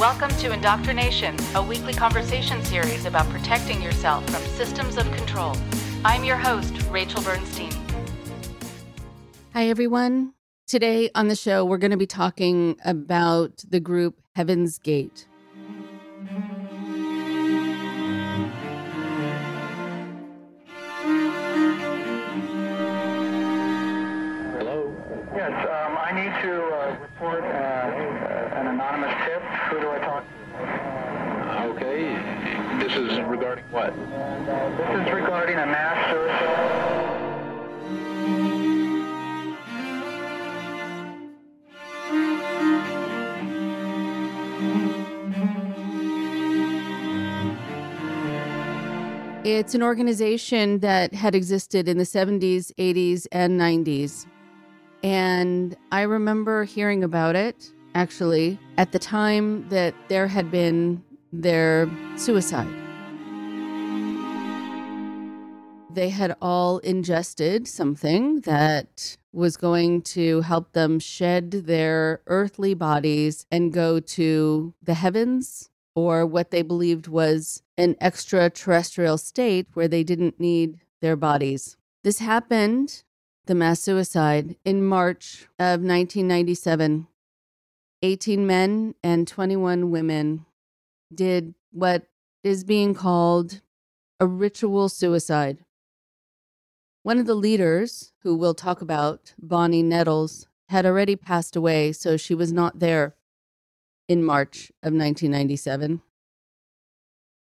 Welcome to Indoctrination, a weekly conversation series about protecting yourself from systems of control. I'm your host, Rachel Bernstein. Hi, everyone. Today on the show, we're going to be talking about the group Heaven's Gate. What? This is regarding a mass suicide. It's an organization that had existed in the 70s, 80s, and 90s. And I remember hearing about it actually at the time that there had been their suicide. They had all ingested something that was going to help them shed their earthly bodies and go to the heavens or what they believed was an extraterrestrial state where they didn't need their bodies. This happened, the mass suicide, in March of 1997. 18 men and 21 women did what is being called a ritual suicide. One of the leaders, who we'll talk about, Bonnie Nettles, had already passed away, so she was not there in March of 1997.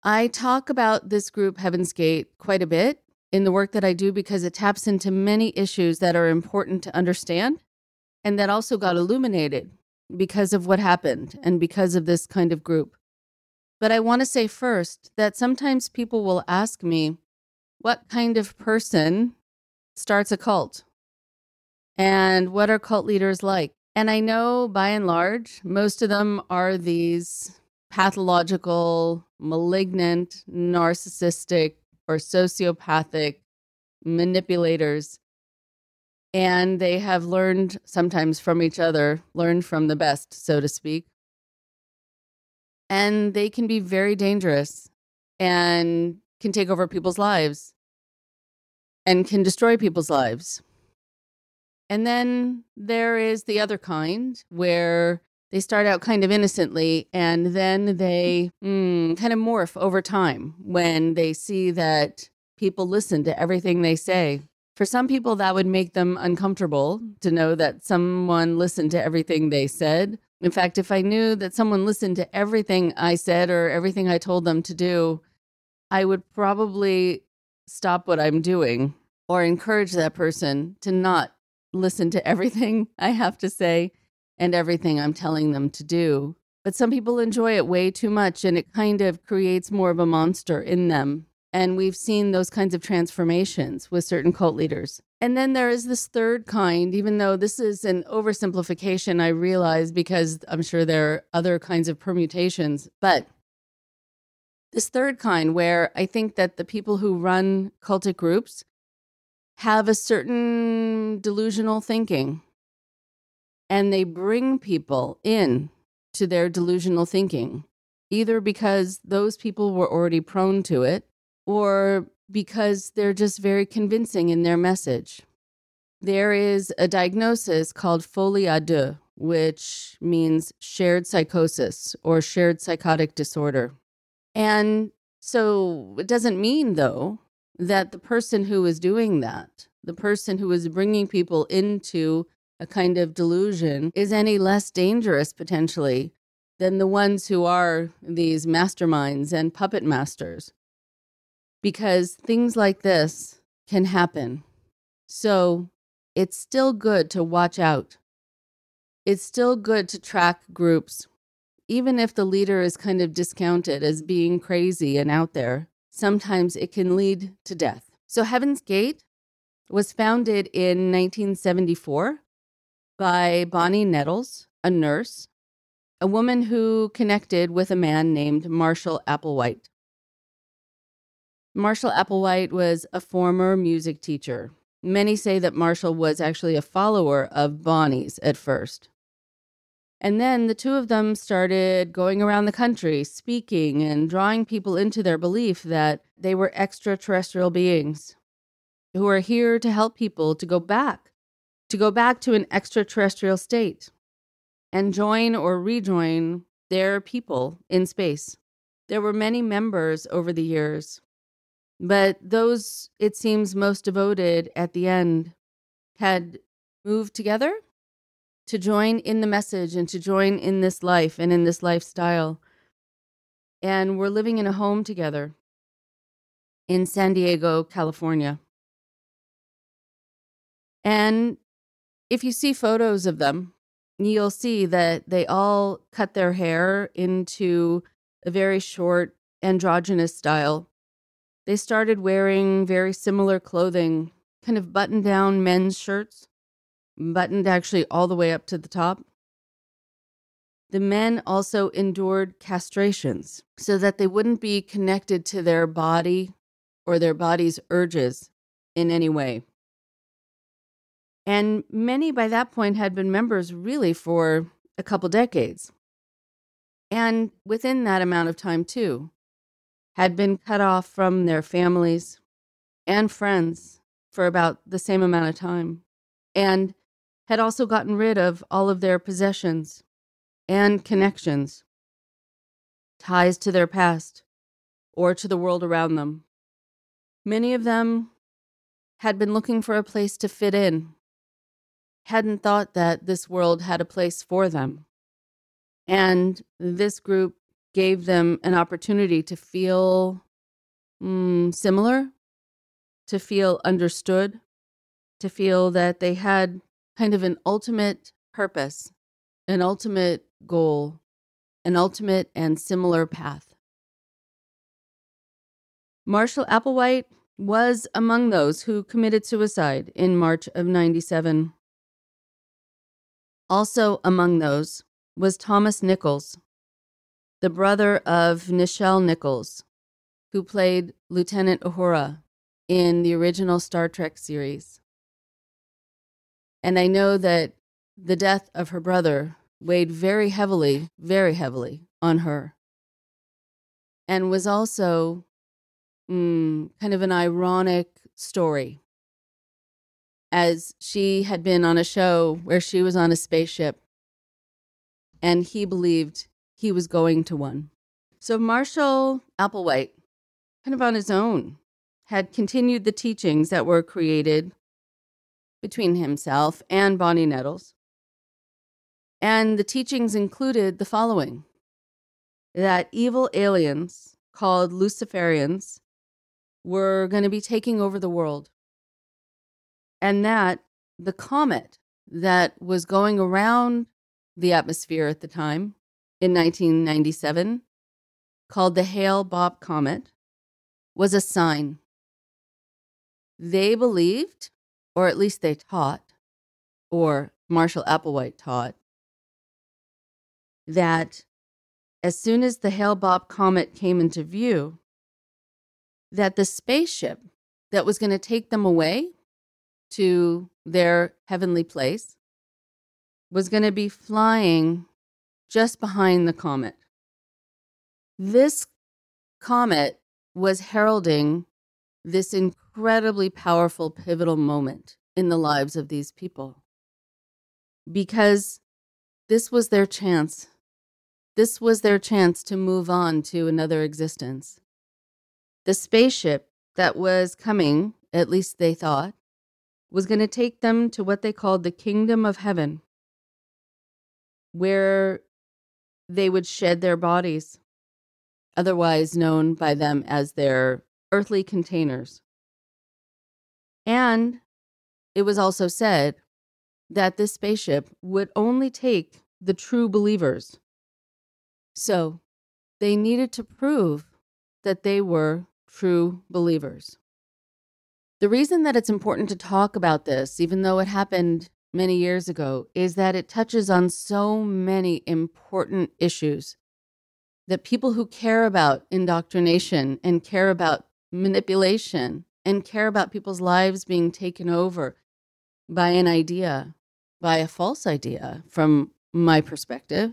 I talk about this group, Heaven's Gate, quite a bit in the work that I do because it taps into many issues that are important to understand and that also got illuminated because of what happened and because of this kind of group. But I want to say first that sometimes people will ask me, what kind of person starts a cult? And what are cult leaders like? And I know by and large, most of them are these pathological, malignant, narcissistic, or sociopathic manipulators. And they have learned sometimes from each other, learned from the best, so to speak. And they can be very dangerous and can take over people's lives and can destroy people's lives. And then there is the other kind where they start out kind of innocently and then they mm, kind of morph over time when they see that people listen to everything they say. For some people, that would make them uncomfortable to know that someone listened to everything they said. In fact, if I knew that someone listened to everything I said or everything I told them to do, I would probably stop what I'm doing or encourage that person to not listen to everything I have to say and everything I'm telling them to do. But some people enjoy it way too much and it kind of creates more of a monster in them. And we've seen those kinds of transformations with certain cult leaders. And then there is this third kind, even though this is an oversimplification, I realize because I'm sure there are other kinds of permutations. But this third kind, where I think that the people who run cultic groups have a certain delusional thinking and they bring people in to their delusional thinking, either because those people were already prone to it or because they're just very convincing in their message. There is a diagnosis called folie à deux, which means shared psychosis or shared psychotic disorder. And so it doesn't mean, though, that the person who is doing that, the person who is bringing people into a kind of delusion, is any less dangerous potentially than the ones who are these masterminds and puppet masters. Because things like this can happen. So it's still good to watch out. It's still good to track groups, even if the leader is kind of discounted as being crazy and out there sometimes it can lead to death. So, Heaven's Gate was founded in 1974 by Bonnie Nettles, a nurse, a woman who connected with a man named Marshall Applewhite. Marshall Applewhite was a former music teacher. Many say that Marshall was actually a follower of Bonnie's at first. And then the two of them started going around the country, speaking and drawing people into their belief that they were extraterrestrial beings who are here to help people to go back, to go back to an extraterrestrial state and join or rejoin their people in space. There were many members over the years, but those, it seems, most devoted at the end had moved together to join in the message and to join in this life and in this lifestyle. And we're living in a home together in San Diego, California. And if you see photos of them, you'll see that they all cut their hair into a very short androgynous style. They started wearing very similar clothing, kind of button down men's shirts, buttoned actually all the way up to the top. The men also endured castrations so that they wouldn't be connected to their body or their body's urges in any way. And many by that point had been members really for a couple decades. And within that amount of time, too, had been cut off from their families and friends for about the same amount of time, and had also gotten rid of all of their possessions and connections, ties to their past or to the world around them. Many of them had been looking for a place to fit in hadn't thought that this world had a place for them. And this group gave them an opportunity to feel mm, similar, to feel understood, to feel that they had kind of an ultimate purpose, an ultimate goal, an ultimate and similar path. Marshall Applewhite was among those who committed suicide in March of 97. Also among those was Thomas Nichols, the brother of Nichelle Nichols, who played Lieutenant Uhura in the original Star Trek series. And I know that the death of her brother weighed very heavily, very heavily on her, and was also mm, kind of an ironic story as she had been on a show where she was on a spaceship and he believed he was going to one. So Marshall Applewhite, kind of on his own, had continued the teachings that were created between himself and Bonnie Nettles. And the teachings included the following that evil aliens called Luciferians were going to be taking over the world and that the comet that was going around the atmosphere at the time in 1997, called the Hale Bopp Comet, was a sign. They believed, or at least they taught, or Marshall Applewhite taught, that as soon as the Hale Bopp Comet came into view, that the spaceship that was going to take them away to their heavenly place was going to be flying just behind the comet. This comet was heralding this incredibly powerful, pivotal moment in the lives of these people because this was their chance. This was their chance to move on to another existence. The spaceship that was coming, at least they thought, was going to take them to what they called the kingdom of heaven, where they would shed their bodies, otherwise known by them as their earthly containers. And it was also said that this spaceship would only take the true believers. So they needed to prove that they were true believers. The reason that it's important to talk about this, even though it happened many years ago, is that it touches on so many important issues that people who care about indoctrination and care about manipulation and care about people's lives being taken over by an idea, by a false idea from my perspective,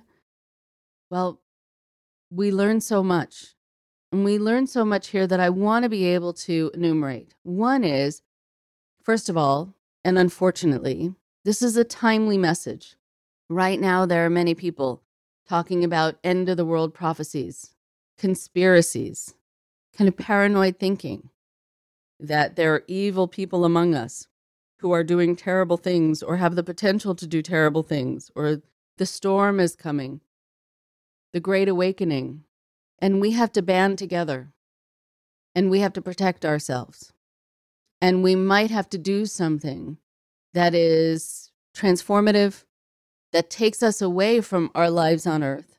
well, we learn so much. And we learn so much here that I want to be able to enumerate. One is, first of all, and unfortunately, this is a timely message. Right now, there are many people talking about end of the world prophecies, conspiracies, kind of paranoid thinking that there are evil people among us who are doing terrible things or have the potential to do terrible things, or the storm is coming, the great awakening, and we have to band together and we have to protect ourselves. And we might have to do something that is transformative, that takes us away from our lives on earth,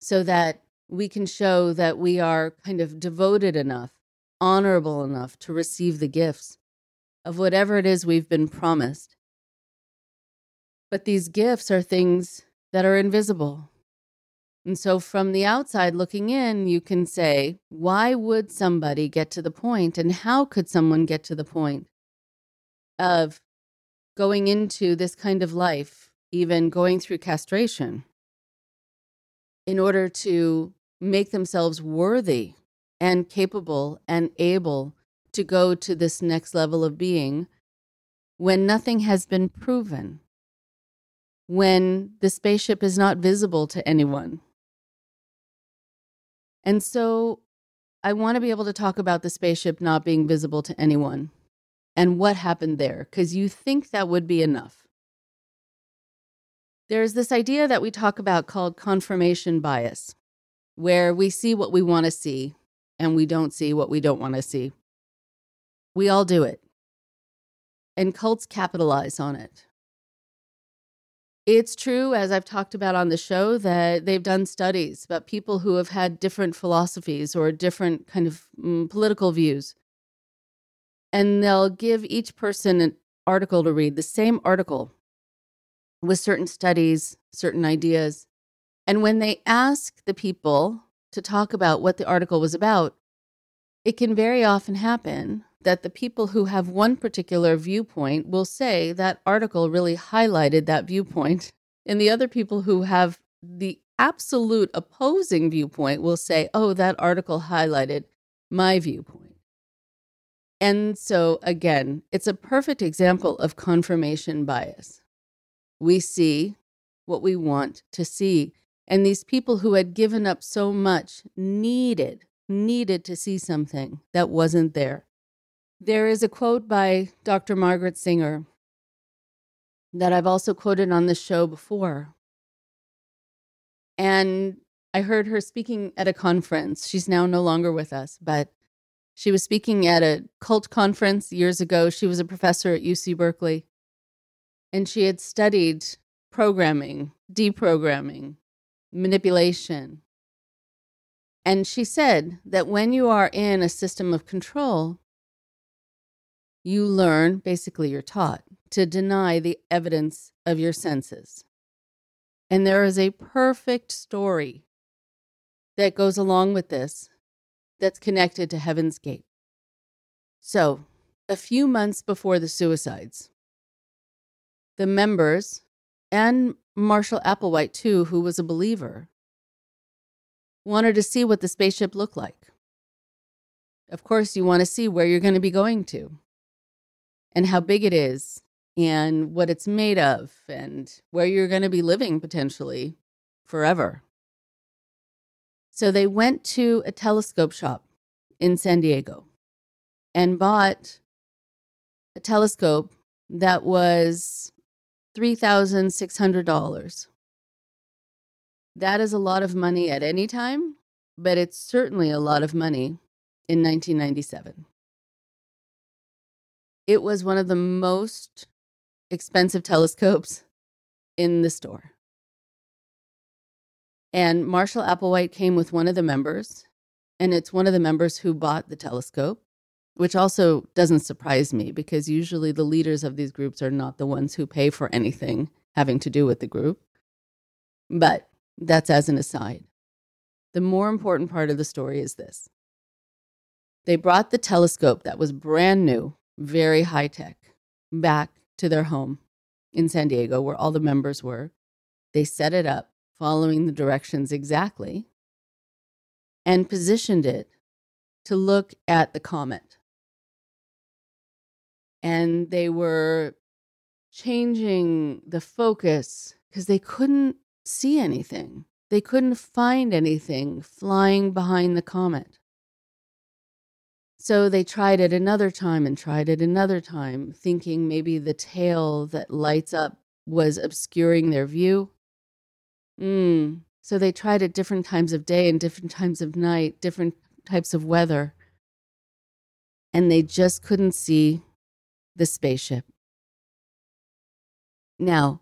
so that we can show that we are kind of devoted enough, honorable enough to receive the gifts of whatever it is we've been promised. But these gifts are things that are invisible. And so, from the outside looking in, you can say, why would somebody get to the point, and how could someone get to the point of going into this kind of life, even going through castration, in order to make themselves worthy and capable and able to go to this next level of being when nothing has been proven, when the spaceship is not visible to anyone. And so I want to be able to talk about the spaceship not being visible to anyone and what happened there, because you think that would be enough. There's this idea that we talk about called confirmation bias where we see what we want to see and we don't see what we don't want to see. We all do it. And cults capitalize on it. It's true, as I've talked about on the show, that they've done studies about people who have had different philosophies or different kind of mm, political views. And they'll give each person an article to read, the same article with certain studies, certain ideas. And when they ask the people to talk about what the article was about, it can very often happen that the people who have one particular viewpoint will say that article really highlighted that viewpoint. And the other people who have the absolute opposing viewpoint will say, oh, that article highlighted my viewpoint. And so, again, it's a perfect example of confirmation bias. We see what we want to see. And these people who had given up so much needed, needed to see something that wasn't there. There is a quote by Dr. Margaret Singer that I've also quoted on this show before. And I heard her speaking at a conference. She's now no longer with us, but she was speaking at a cult conference years ago. She was a professor at UC Berkeley, and she had studied programming, deprogramming, manipulation. And she said that when you are in a system of control, you learn, basically, you're taught to deny the evidence of your senses. And there is a perfect story that goes along with this that's connected to Heaven's Gate. So, a few months before the suicides, the members and Marshall Applewhite, too, who was a believer, wanted to see what the spaceship looked like. Of course, you want to see where you're going to be going to and how big it is and what it's made of and where you're going to be living potentially forever. So they went to a telescope shop in San Diego and bought a telescope that was $3,600. That is a lot of money at any time, but it's certainly a lot of money in 1997. It was one of the most expensive telescopes in the store. And Marshall Applewhite came with one of the members, and it's one of the members who bought the telescope which also doesn't surprise me because usually the leaders of these groups are not the ones who pay for anything having to do with the group. But that's as an aside. The more important part of the story is this they brought the telescope that was brand new, very high tech, back to their home in San Diego, where all the members were. They set it up following the directions exactly and positioned it to look at the comet. And they were changing the focus because they couldn't see anything. They couldn't find anything flying behind the comet. So they tried it another time and tried it another time, thinking maybe the tail that lights up was obscuring their view. Mm. So they tried at different times of day and different times of night, different types of weather. And they just couldn't see the spaceship. Now,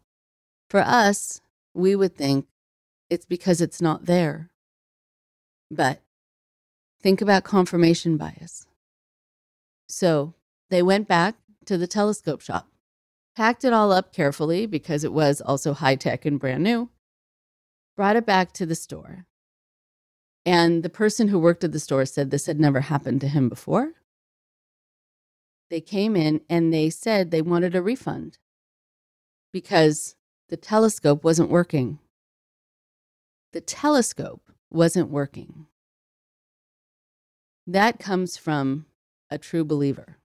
for us, we would think it's because it's not there. But think about confirmation bias. So they went back to the telescope shop, packed it all up carefully because it was also high tech and brand new, brought it back to the store. And the person who worked at the store said this had never happened to him before. They came in and they said they wanted a refund because the telescope wasn't working. The telescope wasn't working. That comes from a true believer.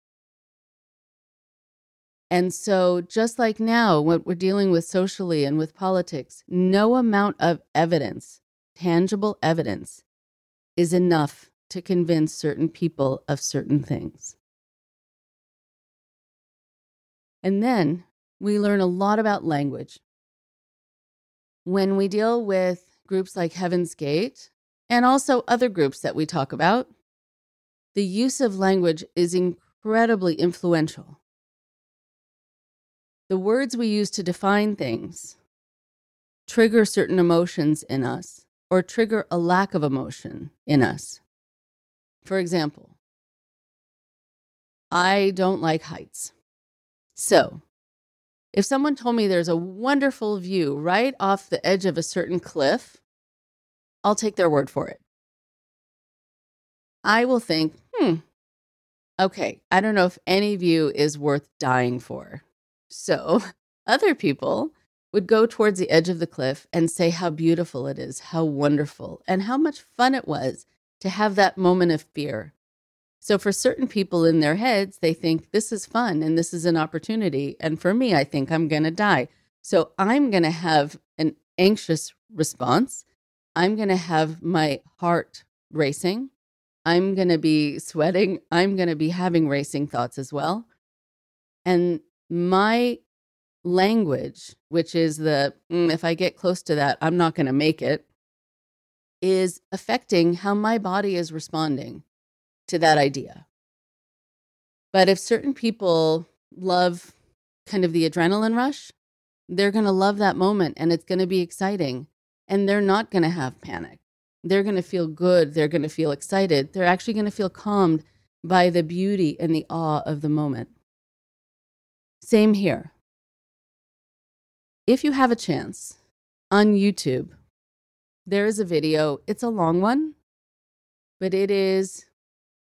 And so, just like now, what we're dealing with socially and with politics, no amount of evidence, tangible evidence, is enough to convince certain people of certain things. And then we learn a lot about language. When we deal with groups like Heaven's Gate and also other groups that we talk about, the use of language is incredibly influential. The words we use to define things trigger certain emotions in us or trigger a lack of emotion in us. For example, I don't like heights. So, if someone told me there's a wonderful view right off the edge of a certain cliff, I'll take their word for it. I will think, hmm, okay, I don't know if any view is worth dying for. So other people would go towards the edge of the cliff and say how beautiful it is, how wonderful, and how much fun it was to have that moment of fear. So, for certain people in their heads, they think this is fun and this is an opportunity. And for me, I think I'm going to die. So, I'm going to have an anxious response. I'm going to have my heart racing. I'm going to be sweating. I'm going to be having racing thoughts as well. And my language, which is the mm, if I get close to that, I'm not going to make it, is affecting how my body is responding to that idea. But if certain people love kind of the adrenaline rush, they're going to love that moment and it's going to be exciting and they're not going to have panic. They're going to feel good. They're going to feel excited. They're actually going to feel calmed by the beauty and the awe of the moment. Same here. If you have a chance on YouTube, there is a video. It's a long one, but it is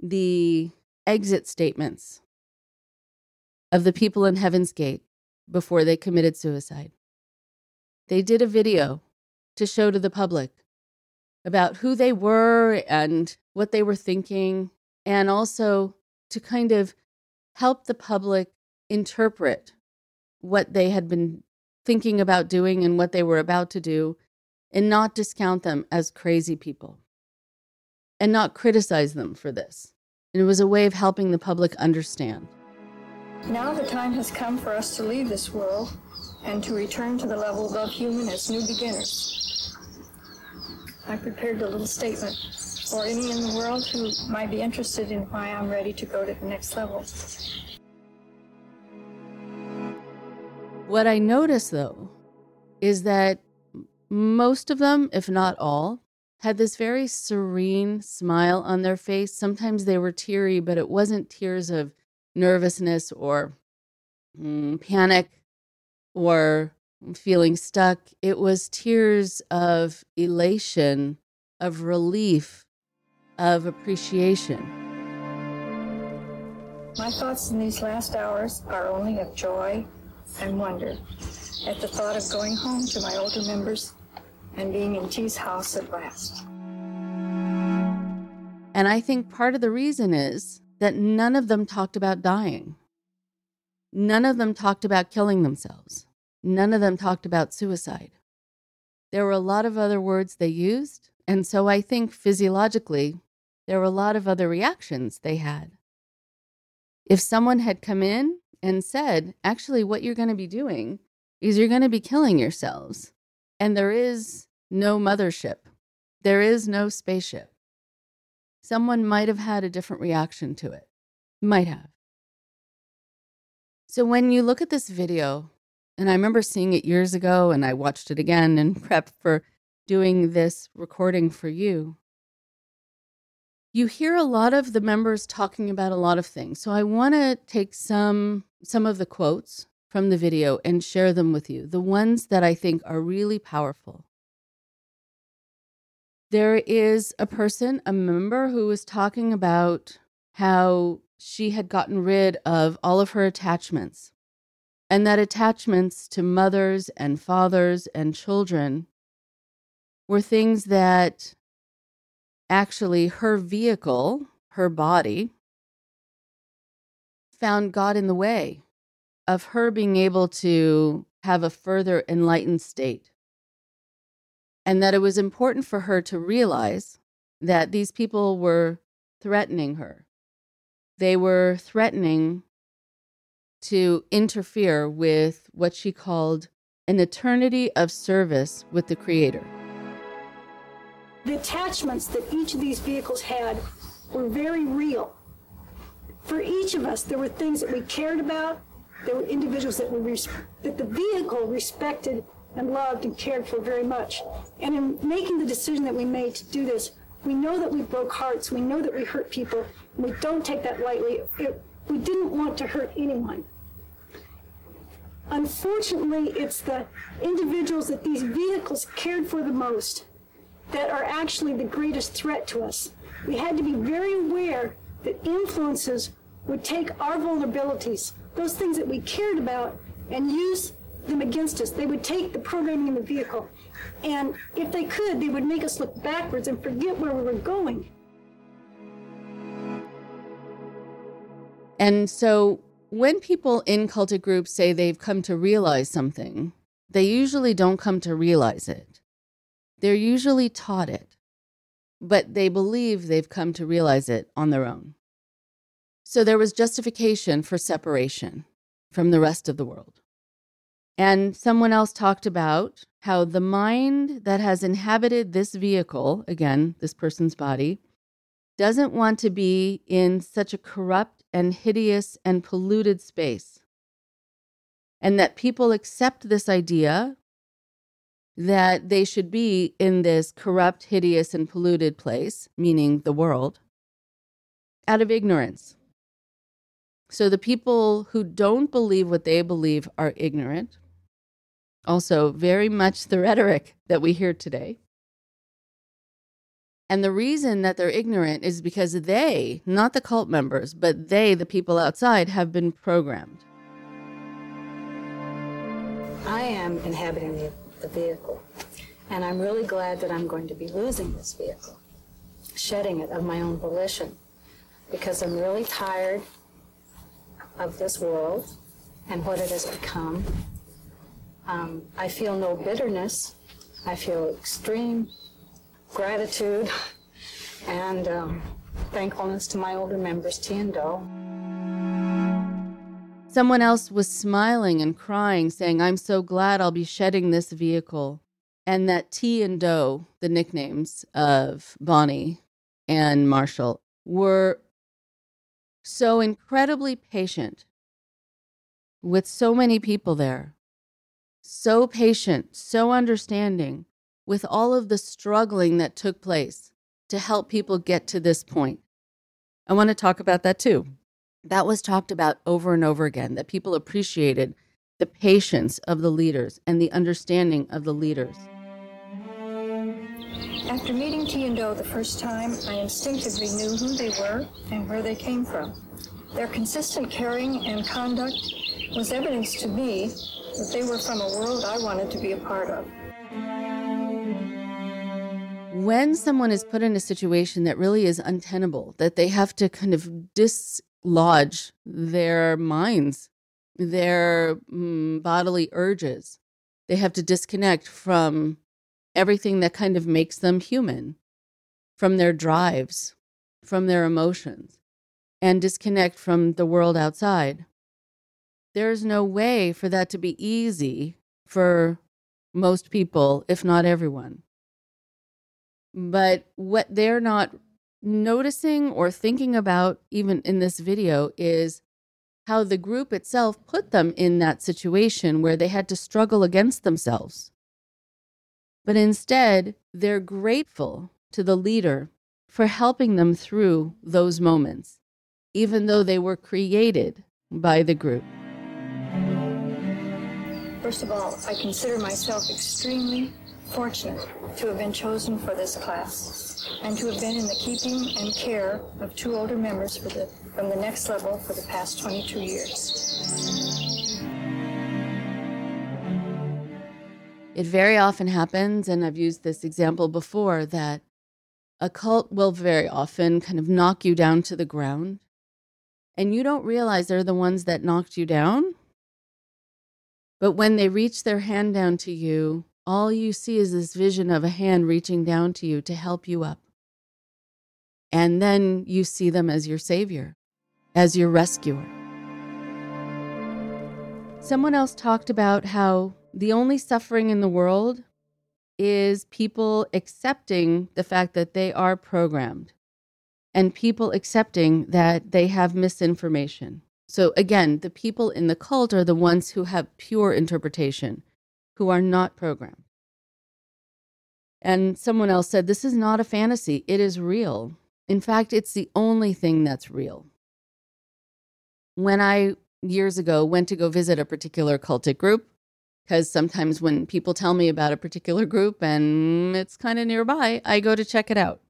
the exit statements of the people in Heaven's Gate before they committed suicide. They did a video to show to the public about who they were and what they were thinking, and also to kind of help the public interpret what they had been thinking about doing and what they were about to do, and not discount them as crazy people and not criticize them for this. And it was a way of helping the public understand. Now the time has come for us to leave this world and to return to the level above human as new beginners. I prepared a little statement for any in the world who might be interested in why I'm ready to go to the next level. What I noticed though is that most of them, if not all, had this very serene smile on their face. Sometimes they were teary, but it wasn't tears of nervousness or mm, panic or feeling stuck. It was tears of elation, of relief, of appreciation. My thoughts in these last hours are only of joy, and wonder at the thought of going home to my older members and being in Ti's house at last. And I think part of the reason is that none of them talked about dying. None of them talked about killing themselves. None of them talked about suicide. There were a lot of other words they used. And so I think physiologically, there were a lot of other reactions they had. If someone had come in and said, actually, what you're going to be doing is you're going to be killing yourselves, and there is no mothership, there is no spaceship, someone might have had a different reaction to it. Might have. So when you look at this video, and I remember seeing it years ago, and I watched it again in prep for doing this recording for you. You hear a lot of the members talking about a lot of things. So I want to take some some of the quotes from the video and share them with you, the ones that I think are really powerful. There is a person, a member who was talking about how she had gotten rid of all of her attachments and that attachments to mothers and fathers and children were things that actually her vehicle, her body, found God in the way of her being able to have a further enlightened state. And that it was important for her to realize that these people were threatening her. They were threatening to interfere with what she called an eternity of service with the Creator. The attachments that each of these vehicles had were very real. For each of us, there were things that we cared about. There were individuals that, we res- that the vehicle respected and loved and cared for very much. And in making the decision that we made to do this, we know that we broke hearts. We know that we hurt people. And we don't take that lightly. It, we didn't want to hurt anyone. Unfortunately, it's the individuals that these vehicles cared for the most that are actually the greatest threat to us. We had to be very aware that influences would take our vulnerabilities, those things that we cared about, and use them against us. They would take the programming in the vehicle. And if they could, they would make us look backwards and forget where we were going. And so when people in cultic groups say they've come to realize something, they usually don't come to realize it. They're usually taught it, but they believe they've come to realize it on their own. So there was justification for separation from the rest of the world. And someone else talked about how the mind that has inhabited this vehicle, again, this person's body, doesn't want to be in such a corrupt and hideous and polluted space. And that people accept this idea that they should be in this corrupt, hideous, and polluted place, meaning the world, out of ignorance. So the people who don't believe what they believe are ignorant. Also, very much the rhetoric that we hear today. And the reason that they're ignorant is because they, not the cult members, but they, the people outside, have been programmed. I am inhabiting the, the vehicle, and I'm really glad that I'm going to be losing this vehicle, shedding it of my own volition, because I'm really tired of this world and what it has become. Um, I feel no bitterness. I feel extreme gratitude and um, thankfulness to my older members, Ti and Do. Someone else was smiling and crying, saying, I'm so glad I'll be shedding this vehicle. And that Ti and Do, the nicknames of Bonnie and Marshall, were so incredibly patient with so many people there. So patient, so understanding with all of the struggling that took place to help people get to this point. I want to talk about that too. That was talked about over and over again, that people appreciated the patience of the leaders and the understanding of the leaders. After meeting Ti and Do the first time, I instinctively knew who they were and where they came from. Their consistent caring and conduct was evidence to me that they were from a world I wanted to be a part of. When someone is put in a situation that really is untenable, that they have to kind of dislodge their minds, their mm, bodily urges, they have to disconnect from everything that kind of makes them human, from their drives, from their emotions, and disconnect from the world outside. There's no way for that to be easy for most people, if not everyone. But what they're not noticing or thinking about, even in this video, is how the group itself put them in that situation where they had to struggle against themselves. But instead, they're grateful to the leader for helping them through those moments, even though they were created by the group. First of all, I consider myself extremely fortunate to have been chosen for this class and to have been in the keeping and care of two older members the, from the next level for the past 22 years. It very often happens, and I've used this example before, that a cult will very often kind of knock you down to the ground, and you don't realize they're the ones that knocked you down. But when they reach their hand down to you, all you see is this vision of a hand reaching down to you to help you up. And then you see them as your savior, as your rescuer. Someone else talked about how the only suffering in the world is people accepting the fact that they are programmed and people accepting that they have misinformation. So, again, the people in the cult are the ones who have pure interpretation, who are not programmed. And someone else said, This is not a fantasy, it is real. In fact, it's the only thing that's real. When I, years ago, went to go visit a particular cultic group, because sometimes when people tell me about a particular group and it's kind of nearby, I go to check it out.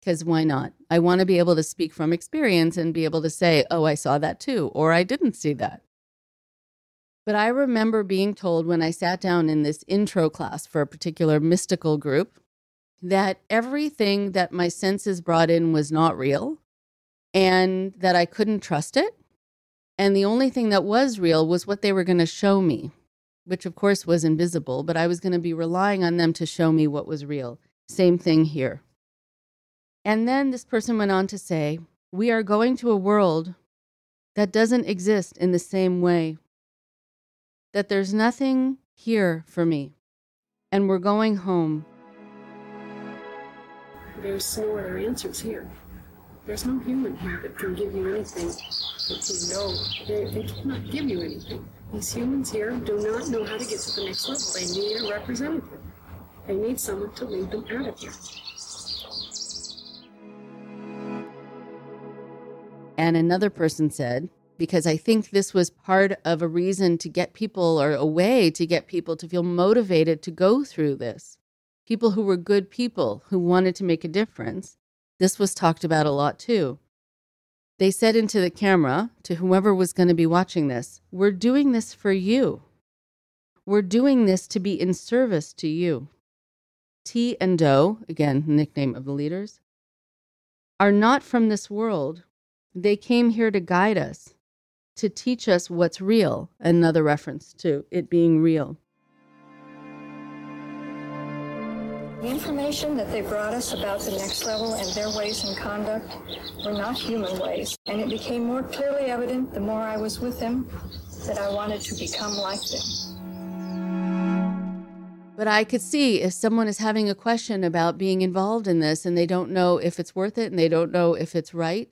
Because why not? I want to be able to speak from experience and be able to say, oh, I saw that too, or I didn't see that. But I remember being told when I sat down in this intro class for a particular mystical group that everything that my senses brought in was not real and that I couldn't trust it. And the only thing that was real was what they were going to show me, which of course was invisible, but I was going to be relying on them to show me what was real. Same thing here. And then this person went on to say, We are going to a world that doesn't exist in the same way, that there's nothing here for me, and we're going home. There's no other answers here. There's no human here that can give you anything that you know. They, they cannot give you anything. These humans here do not know how to get to the next level. They need a representative. They need someone to lead them out of here. And another person said, because I think this was part of a reason to get people or a way to get people to feel motivated to go through this. People who were good people who wanted to make a difference. This was talked about a lot too. They said into the camera to whoever was going to be watching this, We're doing this for you. We're doing this to be in service to you. Ti and Do, again, nickname of the leaders, are not from this world. They came here to guide us, to teach us what's real. Another reference to it being real. The information that they brought us about the next level and their ways and conduct were not human ways, and it became more clearly evident the more I was with them that I wanted to become like them. But I could see if someone is having a question about being involved in this and they don't know if it's worth it and they don't know if it's right,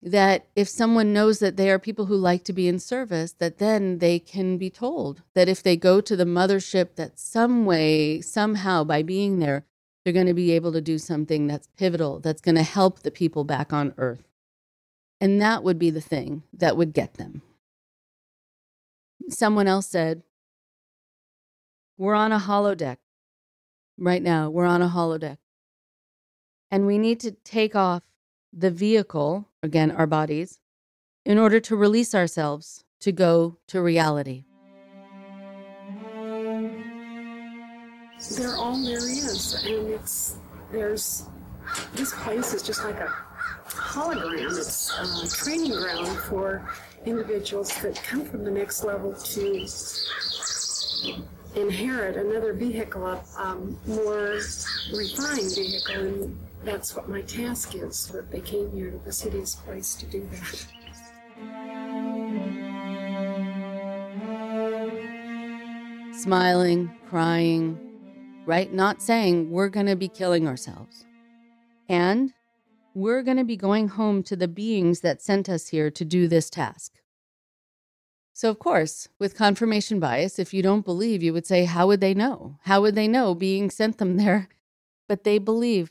that if someone knows that they are people who like to be in service, that then they can be told that if they go to the mothership, that some way, somehow, by being there, they're going to be able to do something that's pivotal, that's going to help the people back on earth. And that would be the thing that would get them. Someone else said, We're on a holodeck. Right now, we're on a holodeck. And we need to take off the vehicle, again, our bodies, in order to release ourselves to go to reality. They're all there is, and it's there's this place is just like a hologram. It's a training ground for individuals that come from the next level to inherit another vehicle, a um, more refined vehicle, and that's what my task is. That they came here to the city's place to do that. Smiling, crying, right? Not saying we're going to be killing ourselves. And we're going to be going home to the beings that sent us here to do this task. So, of course, with confirmation bias, if you don't believe, you would say, How would they know? How would they know being sent them there? But they believe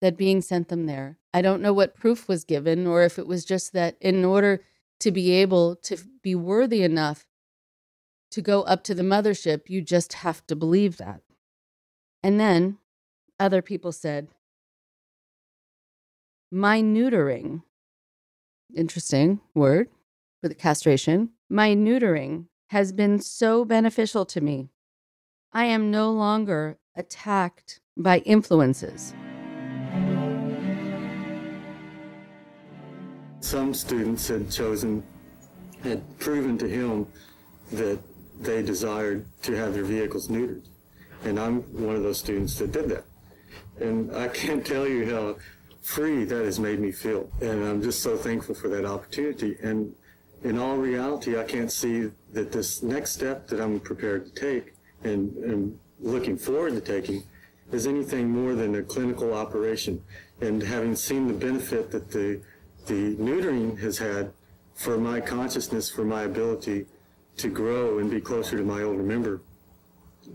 that being sent them there. I don't know what proof was given, or if it was just that in order to be able to be worthy enough to go up to the mothership, you just have to believe that. And then other people said, my neutering, interesting word for the castration, my neutering has been so beneficial to me. I am no longer attacked by influences. Some students had chosen, had proven to him that they desired to have their vehicles neutered. And I'm one of those students that did that. And I can't tell you how free that has made me feel. And I'm just so thankful for that opportunity. And in all reality, I can't see that this next step that I'm prepared to take and, and looking forward to taking is anything more than a clinical operation. And having seen the benefit that the, the neutering has had for my consciousness, for my ability to grow and be closer to my older member,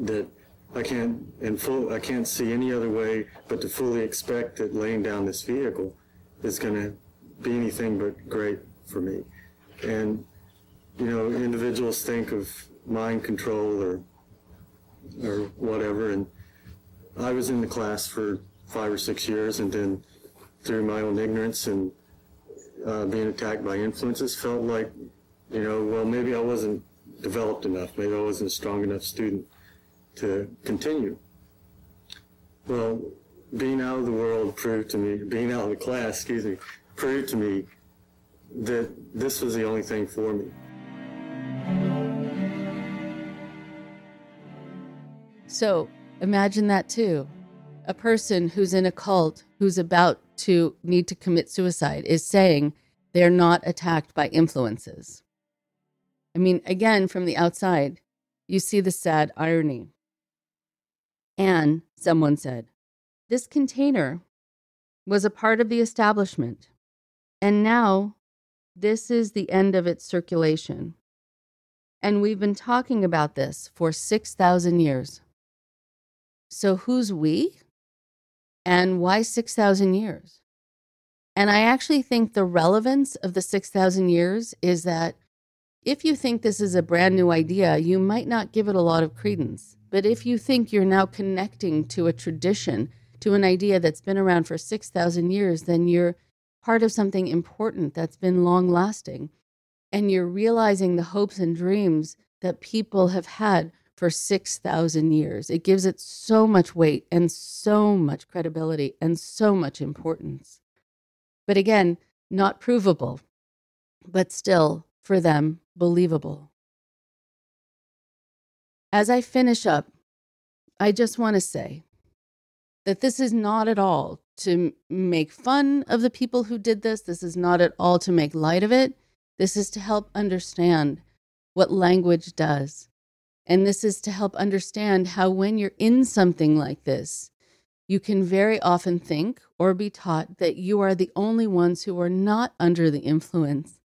that I can't and full I can't see any other way but to fully expect that laying down this vehicle is going to be anything but great for me. And you know, individuals think of mind control or or whatever, and I was in the class for five or six years, and then through my own ignorance and uh, being attacked by influences, felt like you know, well, maybe I wasn't developed enough, maybe I wasn't a strong enough student to continue. Well, being out of the world proved to me, being out of the class, excuse me, proved to me that this was the only thing for me. So imagine that too. A person who's in a cult who's about to need to commit suicide is saying they're not attacked by influences. I mean, again, from the outside, you see the sad irony. And someone said, This container was a part of the establishment, and now this is the end of its circulation. And we've been talking about this for 6,000 years. So who's we? And why 6,000 years? And I actually think the relevance of the 6,000 years is that if you think this is a brand new idea, you might not give it a lot of credence. But if you think you're now connecting to a tradition, to an idea that's been around for 6,000 years, then you're part of something important that's been long lasting. And you're realizing the hopes and dreams that people have had for 6,000 years. It gives it so much weight and so much credibility and so much importance. But again, not provable, but still, for them, believable. As I finish up, I just want to say that this is not at all to make fun of the people who did this. This is not at all to make light of it. This is to help understand what language does. And this is to help understand how, when you're in something like this, you can very often think or be taught that you are the only ones who are not under the influence.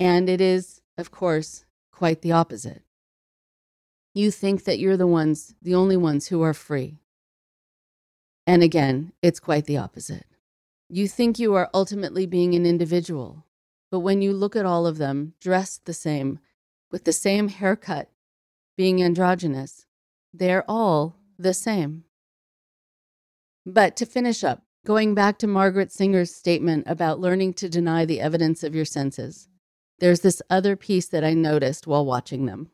And it is, of course, quite the opposite you think that you're the ones, the only ones who are free. And again, it's quite the opposite. You think you are ultimately being an individual, but when you look at all of them dressed the same, with the same haircut, being androgynous, they're all the same. But to finish up, going back to Margaret Singer's statement about learning to deny the evidence of your senses, there's this other piece that I noticed while watching them.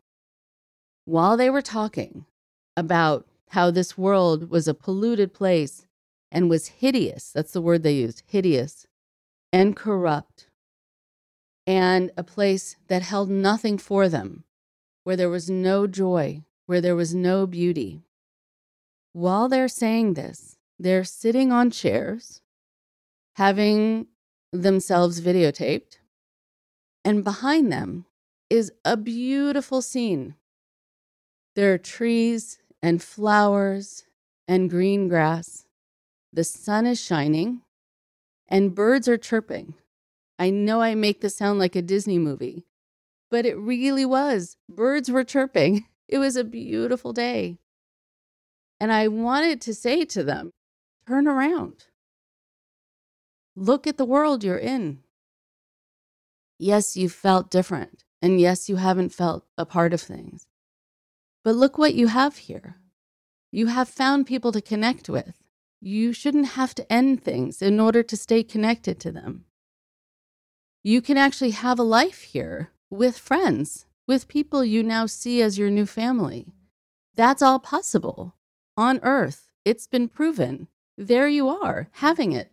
While they were talking about how this world was a polluted place and was hideous, that's the word they used hideous and corrupt, and a place that held nothing for them, where there was no joy, where there was no beauty. While they're saying this, they're sitting on chairs, having themselves videotaped, and behind them is a beautiful scene. There are trees and flowers and green grass. The sun is shining and birds are chirping. I know I make this sound like a Disney movie, but it really was. Birds were chirping. It was a beautiful day. And I wanted to say to them, turn around. Look at the world you're in. Yes, you felt different. And yes, you haven't felt a part of things. But look what you have here. You have found people to connect with. You shouldn't have to end things in order to stay connected to them. You can actually have a life here with friends, with people you now see as your new family. That's all possible on earth. It's been proven. There you are, having it.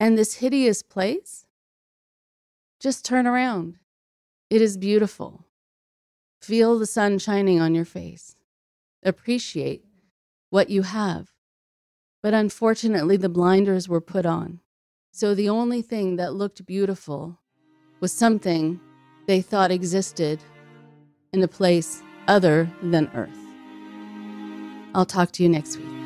And this hideous place, just turn around. It is beautiful. Feel the sun shining on your face. Appreciate what you have. But unfortunately, the blinders were put on. So the only thing that looked beautiful was something they thought existed in a place other than Earth. I'll talk to you next week.